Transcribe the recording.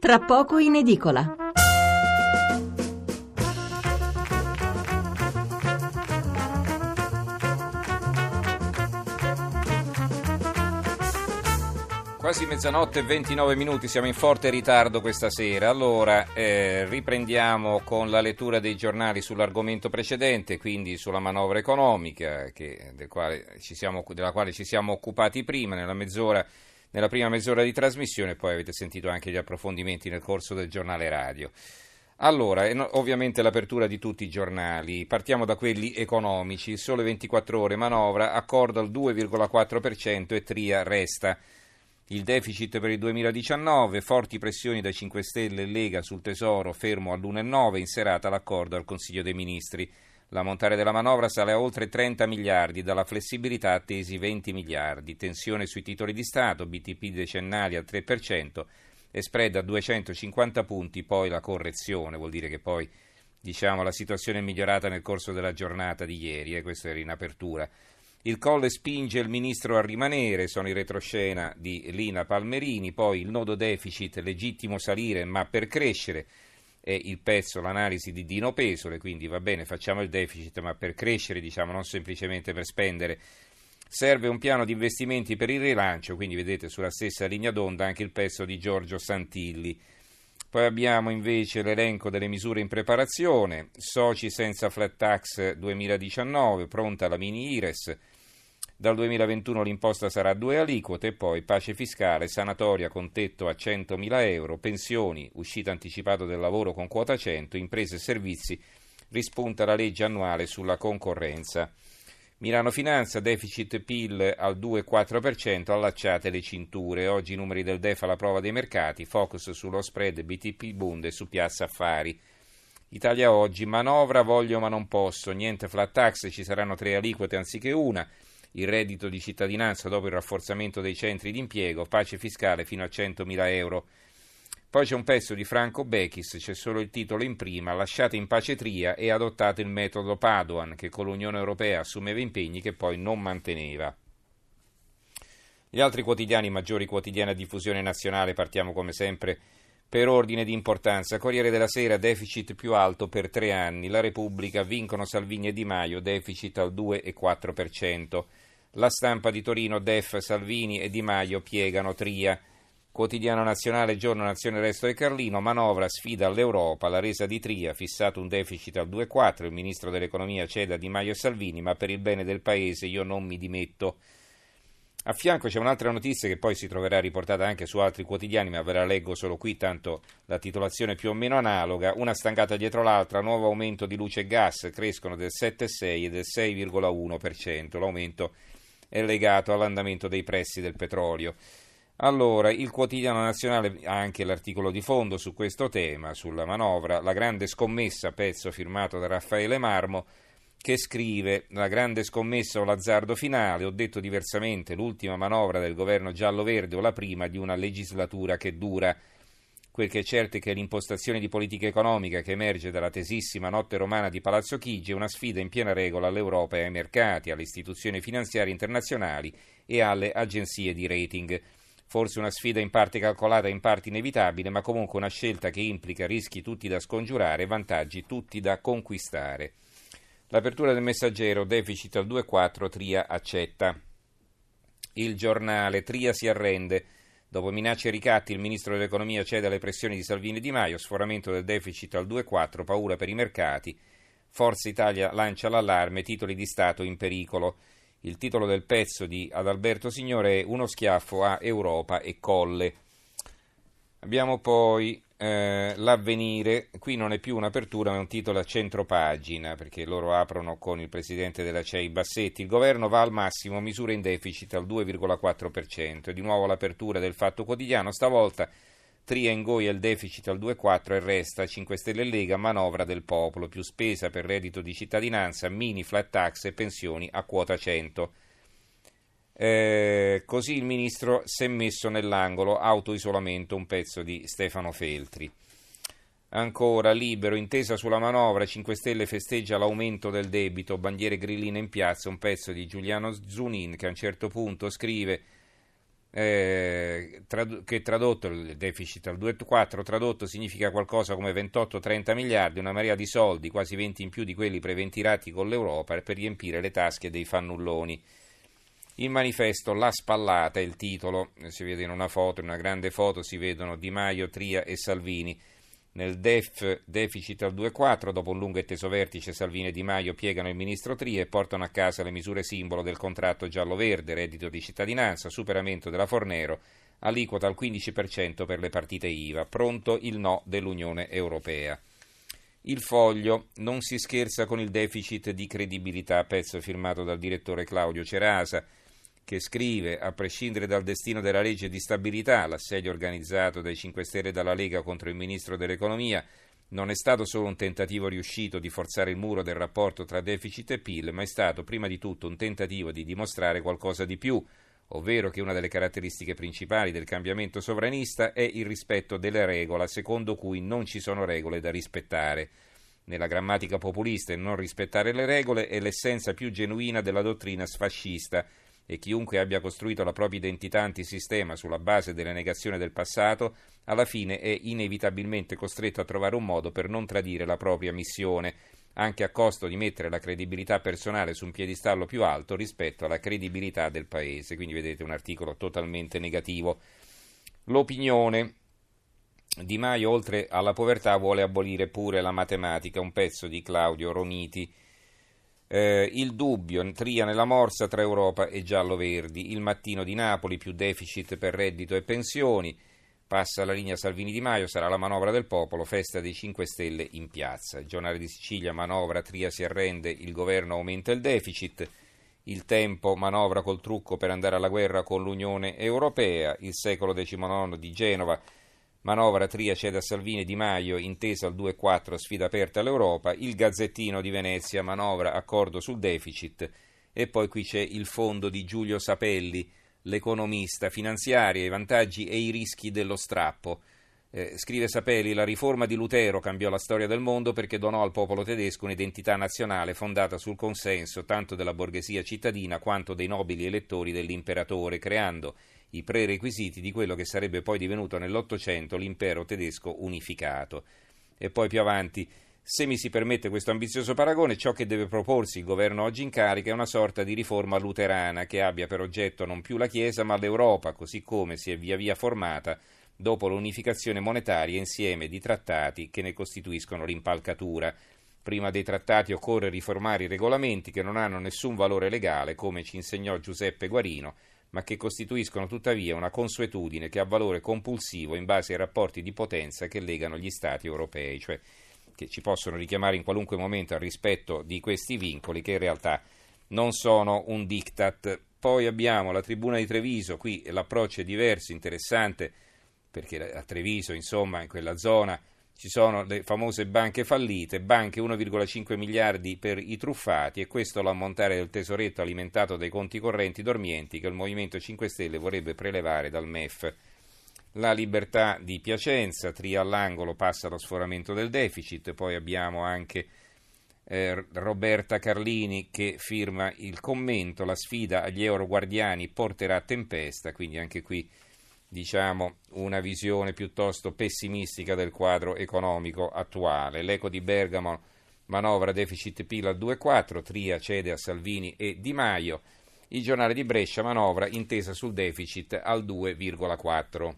Tra poco in edicola. Quasi mezzanotte e 29 minuti, siamo in forte ritardo questa sera. Allora, eh, riprendiamo con la lettura dei giornali sull'argomento precedente, quindi sulla manovra economica, che, del quale siamo, della quale ci siamo occupati prima, nella, mezz'ora, nella prima mezz'ora di trasmissione, poi avete sentito anche gli approfondimenti nel corso del giornale radio. Allora, ovviamente l'apertura di tutti i giornali. Partiamo da quelli economici. Sole 24 ore, manovra, accordo al 2,4% e Tria resta. Il deficit per il 2019, forti pressioni da 5 Stelle e Lega sul Tesoro, fermo all'1,9, in serata l'accordo al Consiglio dei Ministri. L'ammontare della manovra sale a oltre 30 miliardi, dalla flessibilità attesi 20 miliardi. Tensione sui titoli di Stato, BTP decennali al 3% e spread a 250 punti, poi la correzione, vuol dire che poi diciamo, la situazione è migliorata nel corso della giornata di ieri, eh, questo era in apertura. Il Colle spinge il ministro a rimanere, sono i retroscena di Lina Palmerini, poi il nodo deficit legittimo salire ma per crescere è il pezzo, l'analisi di Dino Pesole, quindi va bene facciamo il deficit ma per crescere diciamo non semplicemente per spendere. Serve un piano di investimenti per il rilancio, quindi vedete sulla stessa linea d'onda anche il pezzo di Giorgio Santilli. Poi abbiamo invece l'elenco delle misure in preparazione, soci senza flat tax 2019, pronta la mini IRES, dal 2021 l'imposta sarà a due aliquote, poi pace fiscale, sanatoria con tetto a 100.000 euro, pensioni, uscita anticipato del lavoro con quota 100, imprese e servizi, rispunta la legge annuale sulla concorrenza. Milano Finanza, deficit PIL al 2,4%, allacciate le cinture. Oggi i numeri del DEF alla prova dei mercati, focus sullo spread BTP Bund e su Piazza Affari. Italia Oggi, manovra voglio ma non posso, niente flat tax, ci saranno tre aliquote anziché una, il reddito di cittadinanza dopo il rafforzamento dei centri di impiego, pace fiscale fino a 100.000 euro. Poi c'è un pezzo di Franco Bechis, c'è solo il titolo in prima, lasciate in pace Tria e adottate il metodo Padoan, che con l'Unione Europea assumeva impegni che poi non manteneva. Gli altri quotidiani, maggiori quotidiani a diffusione nazionale, partiamo come sempre per ordine di importanza. Corriere della Sera, deficit più alto per tre anni. La Repubblica, vincono Salvini e Di Maio, deficit al 2,4%. La stampa di Torino, Def, Salvini e Di Maio piegano Tria. Quotidiano nazionale, giorno Nazione Resto e Carlino, manovra, sfida all'Europa, la resa di Tria, fissato un deficit al 2,4, il ministro dell'economia cede a Di Maio e Salvini, ma per il bene del paese io non mi dimetto. A fianco c'è un'altra notizia che poi si troverà riportata anche su altri quotidiani, ma ve la leggo solo qui, tanto la titolazione è più o meno analoga. Una stangata dietro l'altra, nuovo aumento di luce e gas, crescono del 7,6 e del 6,1%. L'aumento è legato all'andamento dei prezzi del petrolio. Allora, il quotidiano nazionale ha anche l'articolo di fondo su questo tema, sulla manovra, la grande scommessa, pezzo firmato da Raffaele Marmo, che scrive la grande scommessa o l'azzardo finale, ho detto diversamente, l'ultima manovra del governo giallo-verde o la prima di una legislatura che dura. Quel che è certo è che l'impostazione di politica economica che emerge dalla tesissima notte romana di Palazzo Chigi è una sfida in piena regola all'Europa e ai mercati, alle istituzioni finanziarie internazionali e alle agenzie di rating. Forse una sfida in parte calcolata e in parte inevitabile, ma comunque una scelta che implica rischi tutti da scongiurare e vantaggi tutti da conquistare. L'apertura del messaggero, deficit al 2,4, Tria accetta. Il giornale, Tria si arrende. Dopo minacce e ricatti, il ministro dell'economia cede alle pressioni di Salvini e Di Maio, sforamento del deficit al 2,4, paura per i mercati. Forza Italia lancia l'allarme, titoli di Stato in pericolo. Il titolo del pezzo di Adalberto Signore è Uno schiaffo a Europa e Colle. Abbiamo poi eh, l'avvenire, qui non è più un'apertura ma è un titolo a centro pagina perché loro aprono con il presidente della CEI Bassetti. Il governo va al massimo, misura in deficit al 2,4%. Di nuovo l'apertura del fatto quotidiano, stavolta Tria ingoia il deficit al 2,4 e resta 5 Stelle Lega, manovra del popolo, più spesa per reddito di cittadinanza, mini flat tax e pensioni a quota 100. Eh, così il ministro si è messo nell'angolo, autoisolamento, un pezzo di Stefano Feltri. Ancora, libero, intesa sulla manovra, 5 Stelle festeggia l'aumento del debito, bandiere grilline in piazza, un pezzo di Giuliano Zunin che a un certo punto scrive eh, trad- che tradotto il deficit al 2,4 tradotto significa qualcosa come 28-30 miliardi, una marea di soldi, quasi 20 in più di quelli preventirati con l'Europa per riempire le tasche dei fannulloni. Il manifesto La spallata è il titolo, si vede in una foto, in una grande foto si vedono Di Maio, Tria e Salvini. Nel DEF deficit al 2,4, dopo un lungo e teso vertice, Salvini e Di Maio piegano il ministro Tria e portano a casa le misure simbolo del contratto giallo-verde, reddito di cittadinanza, superamento della Fornero, aliquota al 15% per le partite IVA. Pronto il no dell'Unione Europea. Il foglio non si scherza con il deficit di credibilità, pezzo firmato dal direttore Claudio Cerasa che scrive, a prescindere dal destino della legge di stabilità, l'assedio organizzato dai 5 Stelle e dalla Lega contro il Ministro dell'Economia non è stato solo un tentativo riuscito di forzare il muro del rapporto tra deficit e PIL, ma è stato prima di tutto un tentativo di dimostrare qualcosa di più, ovvero che una delle caratteristiche principali del cambiamento sovranista è il rispetto delle regole, secondo cui non ci sono regole da rispettare. Nella grammatica populista il non rispettare le regole è l'essenza più genuina della dottrina sfascista, e chiunque abbia costruito la propria identità antisistema sulla base delle negazioni del passato, alla fine è inevitabilmente costretto a trovare un modo per non tradire la propria missione, anche a costo di mettere la credibilità personale su un piedistallo più alto rispetto alla credibilità del paese. Quindi vedete un articolo totalmente negativo. L'opinione. Di Maio, oltre alla povertà, vuole abolire pure la matematica, un pezzo di Claudio Romiti. Eh, il dubbio, tria nella morsa tra Europa e giallo-verdi. Il mattino di Napoli, più deficit per reddito e pensioni. Passa la linea Salvini Di Maio, sarà la manovra del popolo, festa dei 5 Stelle in piazza. Il giornale di Sicilia, manovra, Tria si arrende, il governo aumenta il deficit. Il tempo, manovra col trucco per andare alla guerra con l'Unione Europea. Il secolo XIX di Genova, Manovra Tria cede a Salvini Di Maio, intesa al 2-4, sfida aperta all'Europa, il Gazzettino di Venezia, manovra, accordo sul deficit e poi qui c'è il fondo di Giulio Sapelli, l'economista finanziario, i vantaggi e i rischi dello strappo. Eh, scrive Sapelli, la riforma di Lutero cambiò la storia del mondo perché donò al popolo tedesco un'identità nazionale fondata sul consenso tanto della borghesia cittadina quanto dei nobili elettori dell'imperatore, creando i prerequisiti di quello che sarebbe poi divenuto nell'Ottocento l'impero tedesco unificato. E poi più avanti, se mi si permette questo ambizioso paragone, ciò che deve proporsi il governo oggi in carica è una sorta di riforma luterana che abbia per oggetto non più la Chiesa ma l'Europa, così come si è via via formata dopo l'unificazione monetaria insieme di trattati che ne costituiscono l'impalcatura. Prima dei trattati occorre riformare i regolamenti che non hanno nessun valore legale, come ci insegnò Giuseppe Guarino, ma che costituiscono tuttavia una consuetudine che ha valore compulsivo in base ai rapporti di potenza che legano gli Stati europei, cioè che ci possono richiamare in qualunque momento al rispetto di questi vincoli che in realtà non sono un diktat. Poi abbiamo la Tribuna di Treviso, qui l'approccio è diverso, interessante, perché a Treviso, insomma, in quella zona ci sono le famose banche fallite, banche 1,5 miliardi per i truffati e questo l'ammontare del tesoretto alimentato dai conti correnti dormienti che il Movimento 5 Stelle vorrebbe prelevare dal MEF. La libertà di Piacenza, Tria all'angolo, passa allo sforamento del deficit, poi abbiamo anche eh, Roberta Carlini che firma il commento, la sfida agli euroguardiani porterà a tempesta, quindi anche qui diciamo, una visione piuttosto pessimistica del quadro economico attuale. L'eco di Bergamo manovra deficit PIL al 2,4, Tria cede a Salvini e Di Maio. Il giornale di Brescia manovra intesa sul deficit al 2,4.